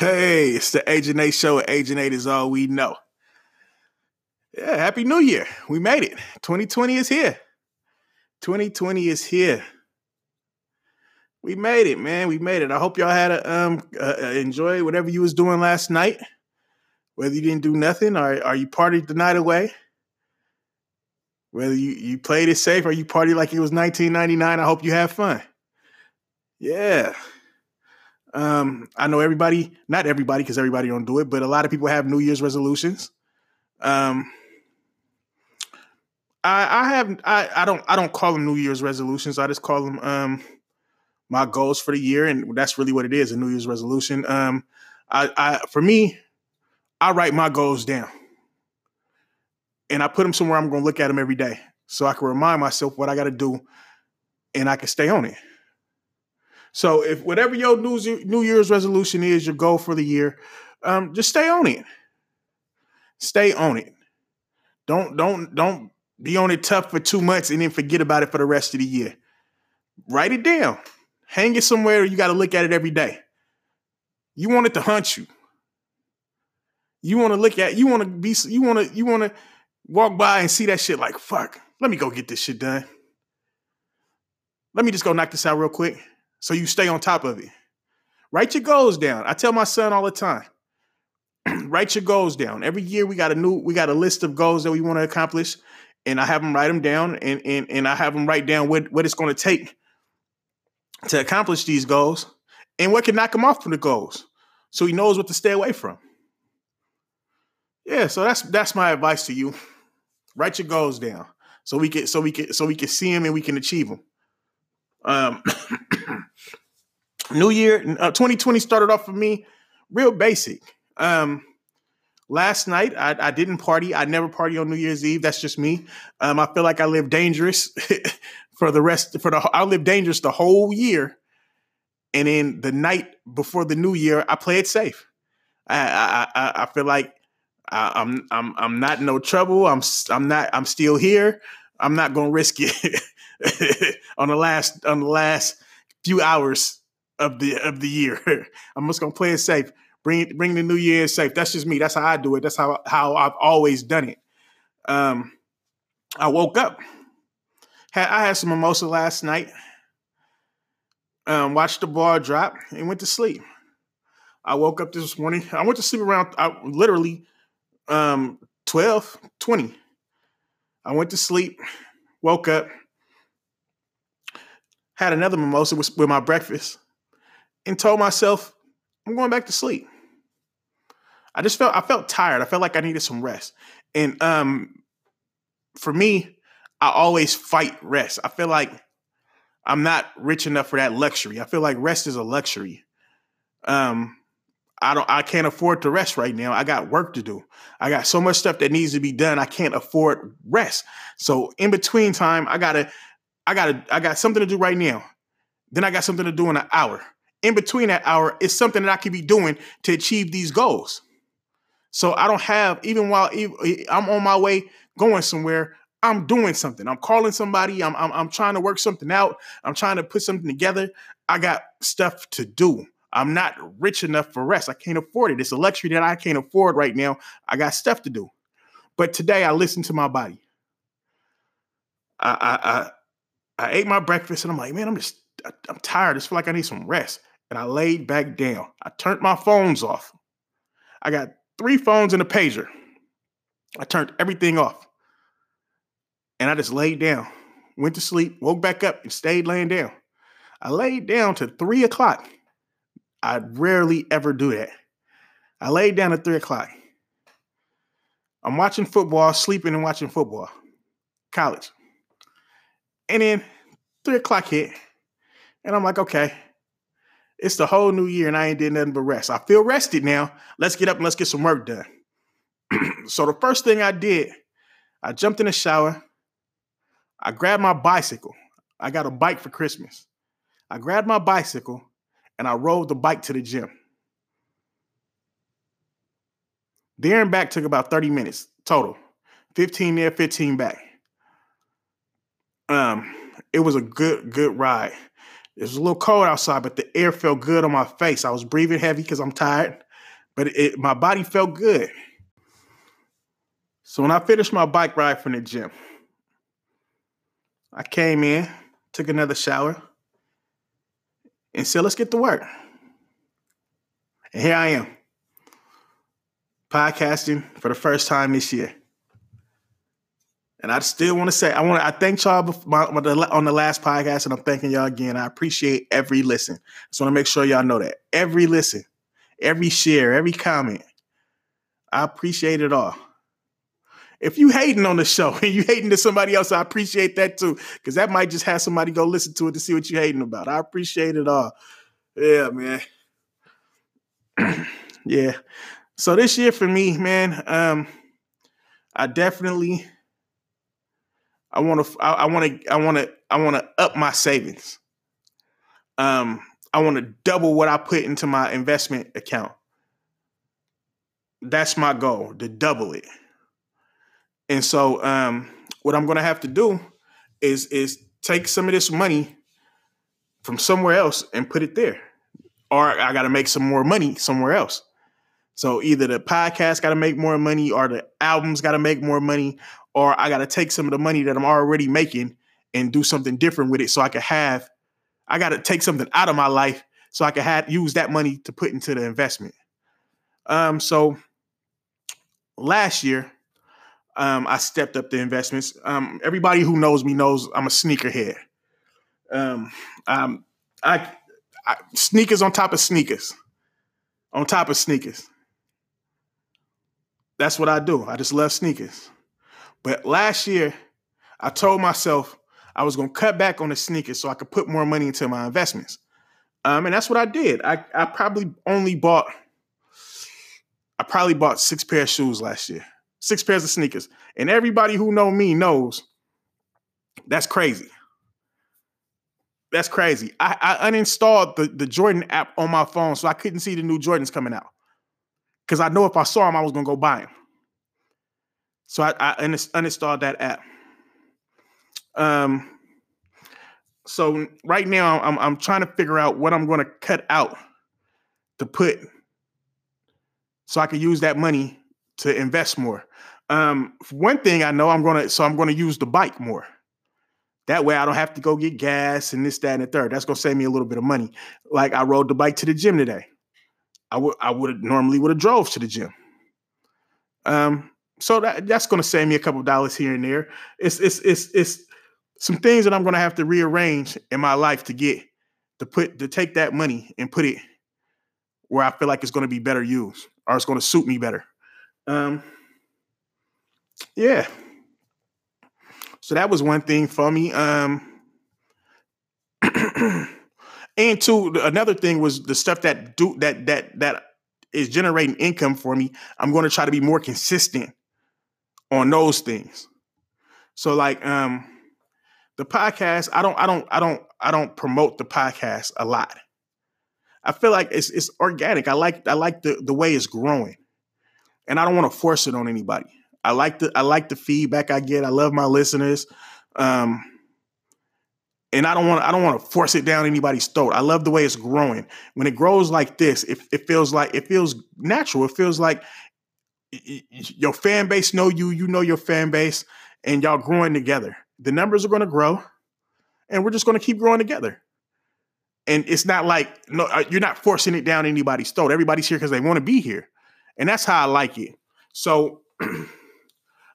Hey, it's the Agent 8 show. Agent 8 is all we know. Yeah, happy new year. We made it. 2020 is here. 2020 is here. We made it, man. We made it. I hope y'all had a um enjoy whatever you was doing last night. Whether you didn't do nothing or are you partied the night away. Whether you you played it safe or you party like it was 1999, I hope you have fun. Yeah. Um, I know everybody, not everybody, because everybody don't do it, but a lot of people have New Year's resolutions. Um, I, I have I, I don't I don't call them New Year's resolutions. I just call them um my goals for the year, and that's really what it is—a New Year's resolution. Um, I, I for me, I write my goals down, and I put them somewhere I'm going to look at them every day, so I can remind myself what I got to do, and I can stay on it. So if whatever your New, Year's resolution is, your goal for the year, um, just stay on it. Stay on it. Don't don't don't be on it tough for two months and then forget about it for the rest of the year. Write it down. Hang it somewhere. You got to look at it every day. You want it to hunt you. You want to look at. You want to be. You want to. You want to walk by and see that shit. Like fuck. Let me go get this shit done. Let me just go knock this out real quick so you stay on top of it. Write your goals down. I tell my son all the time. write your goals down. Every year we got a new we got a list of goals that we want to accomplish and I have him write them down and and and I have him write down what what it's going to take to accomplish these goals and what can knock him off from the goals so he knows what to stay away from. Yeah, so that's that's my advice to you. Write your goals down so we can so we can so we can see them and we can achieve them. Um New Year, uh, 2020 started off for me real basic. Um, last night, I, I, didn't party. I never party on New Year's Eve. That's just me. Um, I feel like I live dangerous for the rest. For the I live dangerous the whole year, and then the night before the New Year, I play it safe. I I, I feel like I, am I'm I'm not in no trouble. I'm I'm not. I'm still here. I'm not gonna risk it on the last on the last few hours of the of the year. I'm just gonna play it safe. Bring bring the new year safe. That's just me. That's how I do it. That's how how I've always done it. Um, I woke up. Had I had some mimosa last night. Um, watched the ball drop and went to sleep. I woke up this morning. I went to sleep around I, literally um 12, 20. I went to sleep, woke up, had another mimosa with, with my breakfast and told myself, I'm going back to sleep. I just felt I felt tired. I felt like I needed some rest. And um for me, I always fight rest. I feel like I'm not rich enough for that luxury. I feel like rest is a luxury. Um I don't I can't afford to rest right now. I got work to do. I got so much stuff that needs to be done. I can't afford rest. So in between time, I got to I got I got something to do right now. Then I got something to do in an hour in between that hour is something that I could be doing to achieve these goals. So I don't have, even while I'm on my way going somewhere, I'm doing something. I'm calling somebody. I'm, I'm, I'm trying to work something out. I'm trying to put something together. I got stuff to do. I'm not rich enough for rest. I can't afford it. It's a luxury that I can't afford right now. I got stuff to do. But today I listened to my body. I I, I ate my breakfast and I'm like, man, I'm just I'm tired. I just feel like I need some rest and I laid back down. I turned my phones off. I got three phones and a pager. I turned everything off. And I just laid down, went to sleep, woke back up, and stayed laying down. I laid down to three o'clock. I rarely ever do that. I laid down at three o'clock. I'm watching football, sleeping and watching football, college. And then three o'clock hit, and I'm like, okay, it's the whole new year and I ain't did nothing but rest. I feel rested now. Let's get up and let's get some work done. so the first thing I did, I jumped in the shower. I grabbed my bicycle. I got a bike for Christmas. I grabbed my bicycle and I rode the bike to the gym. There and back took about 30 minutes total. 15 there, 15 back. Um, it was a good, good ride. It was a little cold outside, but the air felt good on my face. I was breathing heavy because I'm tired. but it, my body felt good. So when I finished my bike ride from the gym, I came in, took another shower, and said, let's get to work. And here I am, podcasting for the first time this year. And I still want to say, I want to, I thank y'all on the last podcast, and I'm thanking y'all again. I appreciate every listen. Just want to make sure y'all know that every listen, every share, every comment, I appreciate it all. If you hating on the show and you hating to somebody else, I appreciate that too, because that might just have somebody go listen to it to see what you hating about. I appreciate it all. Yeah, man. yeah. So this year for me, man, um, I definitely I want to I want to I want to I want to up my savings. Um, I want to double what I put into my investment account. That's my goal to double it. And so, um, what I'm going to have to do is is take some of this money from somewhere else and put it there, or I got to make some more money somewhere else. So either the podcast got to make more money, or the albums got to make more money, or I got to take some of the money that I'm already making and do something different with it so I can have I got to take something out of my life so I can have use that money to put into the investment. Um so last year um I stepped up the investments. Um everybody who knows me knows I'm a sneakerhead. Um um I, I sneakers on top of sneakers. On top of sneakers. That's what I do. I just love sneakers. But last year, I told myself I was going to cut back on the sneakers so I could put more money into my investments. Um, and that's what I did. I, I probably only bought, I probably bought six pair of shoes last year, six pairs of sneakers. And everybody who know me knows that's crazy. That's crazy. I, I uninstalled the, the Jordan app on my phone so I couldn't see the new Jordans coming out. Because I know if I saw him, I was to go buy him. So I, I uninstalled that app. Um, so right now I'm I'm trying to figure out what I'm to cut out to put so I can use that money to invest more. Um, one thing I know I'm gonna so I'm gonna use the bike more. That way I don't have to go get gas and this, that, and the third. That's gonna save me a little bit of money. Like I rode the bike to the gym today. I would I would normally would have drove to the gym. Um, so that that's going to save me a couple dollars here and there. It's it's it's it's some things that I'm going to have to rearrange in my life to get to put to take that money and put it where I feel like it's going to be better used or it's going to suit me better. Um, yeah. So that was one thing for me. Um, and two, another thing was the stuff that do that that that is generating income for me. I'm going to try to be more consistent on those things. So like um the podcast, I don't I don't I don't I don't promote the podcast a lot. I feel like it's it's organic. I like I like the the way it's growing. And I don't want to force it on anybody. I like the I like the feedback I get. I love my listeners. Um and I don't want I don't want to force it down anybody's throat. I love the way it's growing. When it grows like this, it, it feels like it feels natural. It feels like your fan base know you, you know your fan base, and y'all growing together. The numbers are going to grow, and we're just going to keep growing together. And it's not like no, uh, you're not forcing it down anybody's throat. Everybody's here because they want to be here, and that's how I like it. So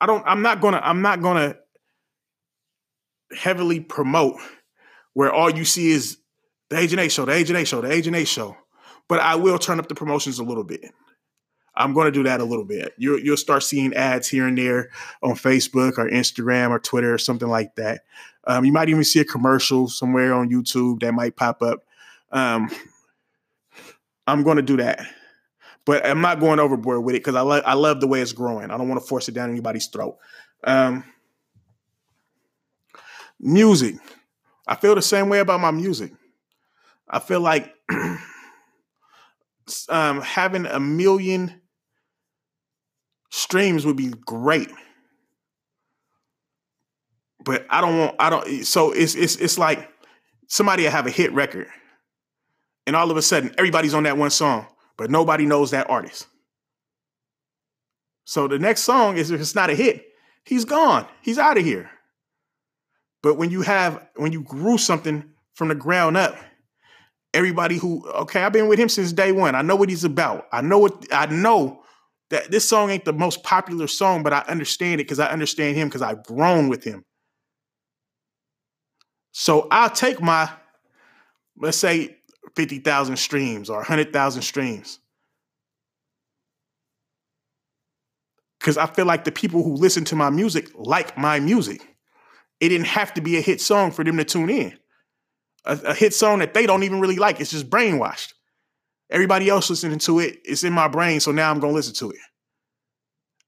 I don't. I'm not gonna. I'm not gonna heavily promote where all you see is the Agent 8 show, the Agent 8 show, the Agent 8 show. But I will turn up the promotions a little bit. I'm going to do that a little bit. You, you'll start seeing ads here and there on Facebook or Instagram or Twitter or something like that. Um, you might even see a commercial somewhere on YouTube that might pop up. Um, I'm going to do that, but I'm not going overboard with it because I love I love the way it's growing. I don't want to force it down anybody's throat. Um, music, I feel the same way about my music. I feel like um, having a million streams would be great. But I don't want I don't so it's it's it's like somebody have a hit record and all of a sudden everybody's on that one song, but nobody knows that artist. So the next song is if it's not a hit, he's gone. He's out of here. But when you have when you grew something from the ground up, everybody who okay, I've been with him since day one. I know what he's about. I know what I know that this song ain't the most popular song, but I understand it because I understand him because I've grown with him. So I'll take my, let's say, 50,000 streams or 100,000 streams. Because I feel like the people who listen to my music like my music. It didn't have to be a hit song for them to tune in. A, a hit song that they don't even really like. It's just brainwashed. Everybody else listening to it, it's in my brain, so now I'm gonna listen to it.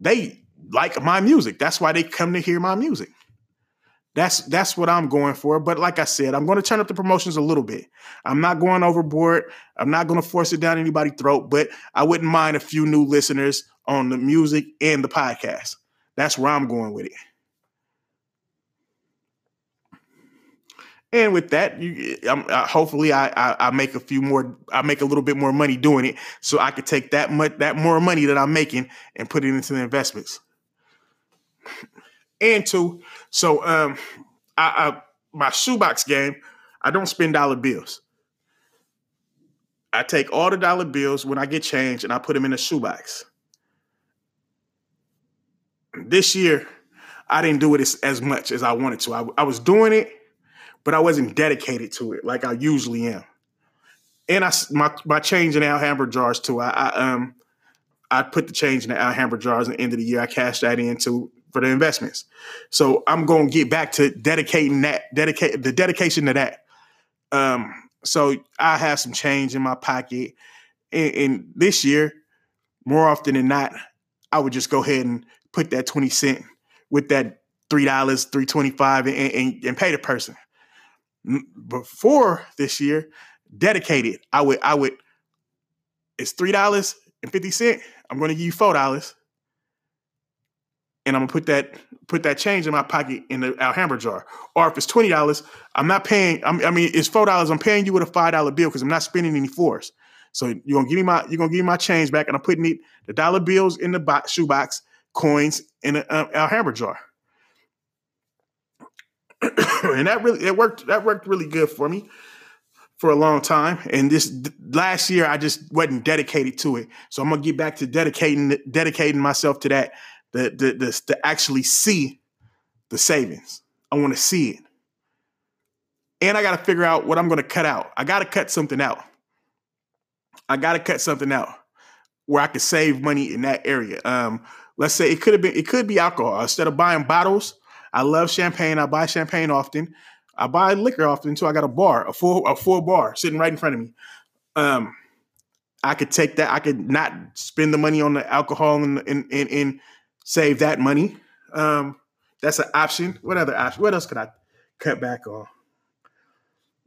They like my music. That's why they come to hear my music. That's that's what I'm going for. But like I said, I'm going to turn up the promotions a little bit. I'm not going overboard. I'm not going to force it down anybody's throat, but I wouldn't mind a few new listeners on the music and the podcast. That's where I'm going with it. And with that, you, uh, hopefully, I, I, I make a few more. I make a little bit more money doing it, so I could take that much that more money that I'm making and put it into the investments. And two, so um, I, I my shoebox game, I don't spend dollar bills. I take all the dollar bills when I get change and I put them in a shoebox. This year, I didn't do it as, as much as I wanted to. I, I was doing it but I wasn't dedicated to it like I usually am. And I my my change in Alhambra jars too. I, I um I put the change in the Alhambra jars at the end of the year. I cashed that into for the investments. So I'm going to get back to dedicating that dedicate the dedication to that. Um so I have some change in my pocket. And, and this year, more often than not, I would just go ahead and put that 20 cent with that three dollars, three twenty five, and, and, and pay the person before this year, dedicated, I would I would it's three dollars and fifty cent. I'm to give you four dollars, and I'm gonna put that put that change in my pocket in the Alhambra jar. Or if it's twenty dollars, I'm not paying. I'm, i mean, it's four dollars. I'm paying you with a five dollar bill because I'm not spending any fours. So you're gonna give me my you're gonna give me my change back, and I'm putting it the dollar bills in the box, shoebox, coins in the uh, Alhambra jar. and that really it worked. That worked really good for me for a long time. And this last year, I just wasn't dedicated to it. So I'm gonna get back to dedicating dedicating myself to that. The the, the to actually see the savings. I want to see it. And I got to figure out what I'm to cut out. I got to cut something out. I got to cut something out where I could save money in that area. Um, let's say it could have been it could be alcohol. Instead of buying bottles, I love champagne. I buy champagne often. I buy liquor often too. I got a bar, a full a full bar sitting right in front of me. Um, I could take that. I could not spend the money on the alcohol and and and, and save that money. Um, that's an option. What other option? What else could I cut back on?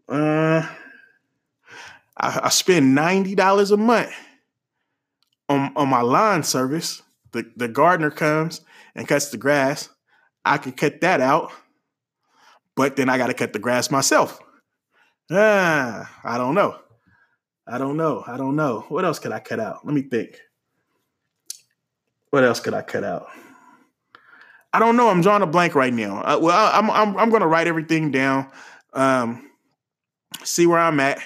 Uh, I, I spend ninety dollars a month on on my lawn service. The the gardener comes and cuts the grass. I could cut that out, but then I got to cut the grass myself. Ah, I don't know. I don't know. I don't know. What else could I cut out? Let me think. What else could I cut out? I don't know. I'm drawing a blank right now. Uh, well, I'm I'm I'm going to write everything down, um, see where I'm at,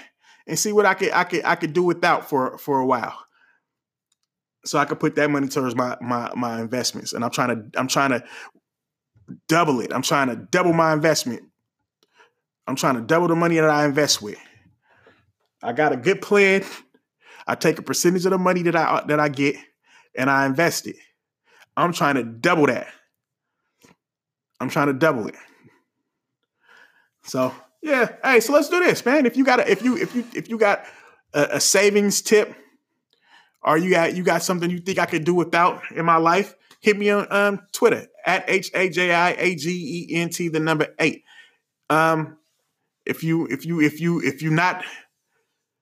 and see what I could I could I could do without for for a while. So I could put that money towards my my my investments, and I'm trying to I'm trying to double it. I'm trying to double my investment. I'm trying to double the money that I invest with. I got a good plan. I take a percentage of the money that I that I get and I invest it. I'm trying to double that. I'm trying to double it. So yeah, hey, so let's do this, man. If you got a, if you if you if you got a, a savings tip, or you got you got something you think I could do without in my life, hit me on um, Twitter at H A J I A G E N T the number eight. Um, if you if you if you if you're not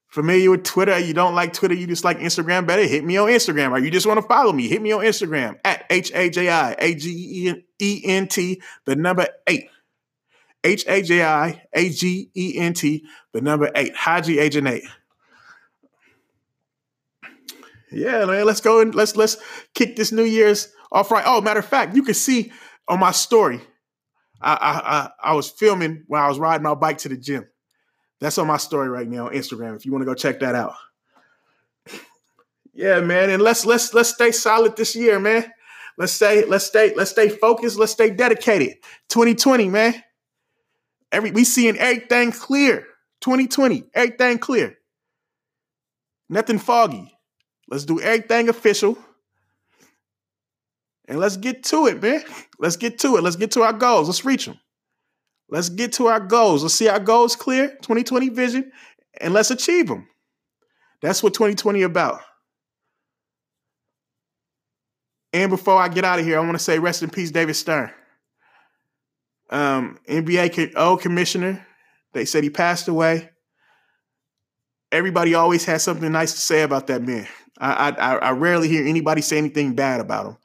familiar with Twitter, you don't like Twitter, you just like Instagram better, hit me on Instagram. Or you just want to follow me, hit me on Instagram at H A J I A G E N T the number eight. H A J I A G E N T the number eight. Haji Agent eight. Yeah, man. Let's go and let's let's kick this New Year's off right. Oh, matter of fact, you can see on my story. I I I, was filming while I was riding my bike to the gym. That's on my story right now on Instagram. If you want to go check that out. Yeah, man. And let's let's let's stay solid this year, man. Let's stay, let's stay, let's stay focused, let's stay dedicated. 2020, man. Every we seeing everything clear. 2020, everything clear. Nothing foggy. Let's do everything official. And let's get to it, man. Let's get to it. Let's get to our goals. Let's reach them. Let's get to our goals. Let's see our goals clear, 2020 vision, and let's achieve them. That's what 2020 about. And before I get out of here, I want to say rest in peace, David Stern. Um, NBA old commissioner. They said he passed away. Everybody always has something nice to say about that man. I, I I rarely hear anybody say anything bad about him.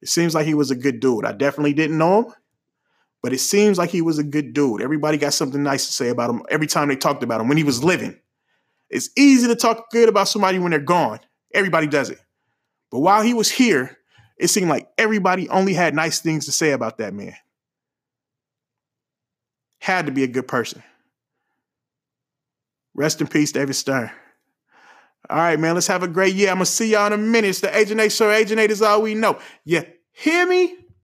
It seems like he was a good dude. I definitely didn't know him, but it seems like he was a good dude. Everybody got something nice to say about him every time they talked about him when he was living. It's easy to talk good about somebody when they're gone. Everybody does it. But while he was here, it seemed like everybody only had nice things to say about that man. Had to be a good person. Rest in peace, David Stern. All right, man, let's have a great year. I'm to see y'all in a minute. It's the Agent 8 Show. Agent 8 is all we know. You hear me?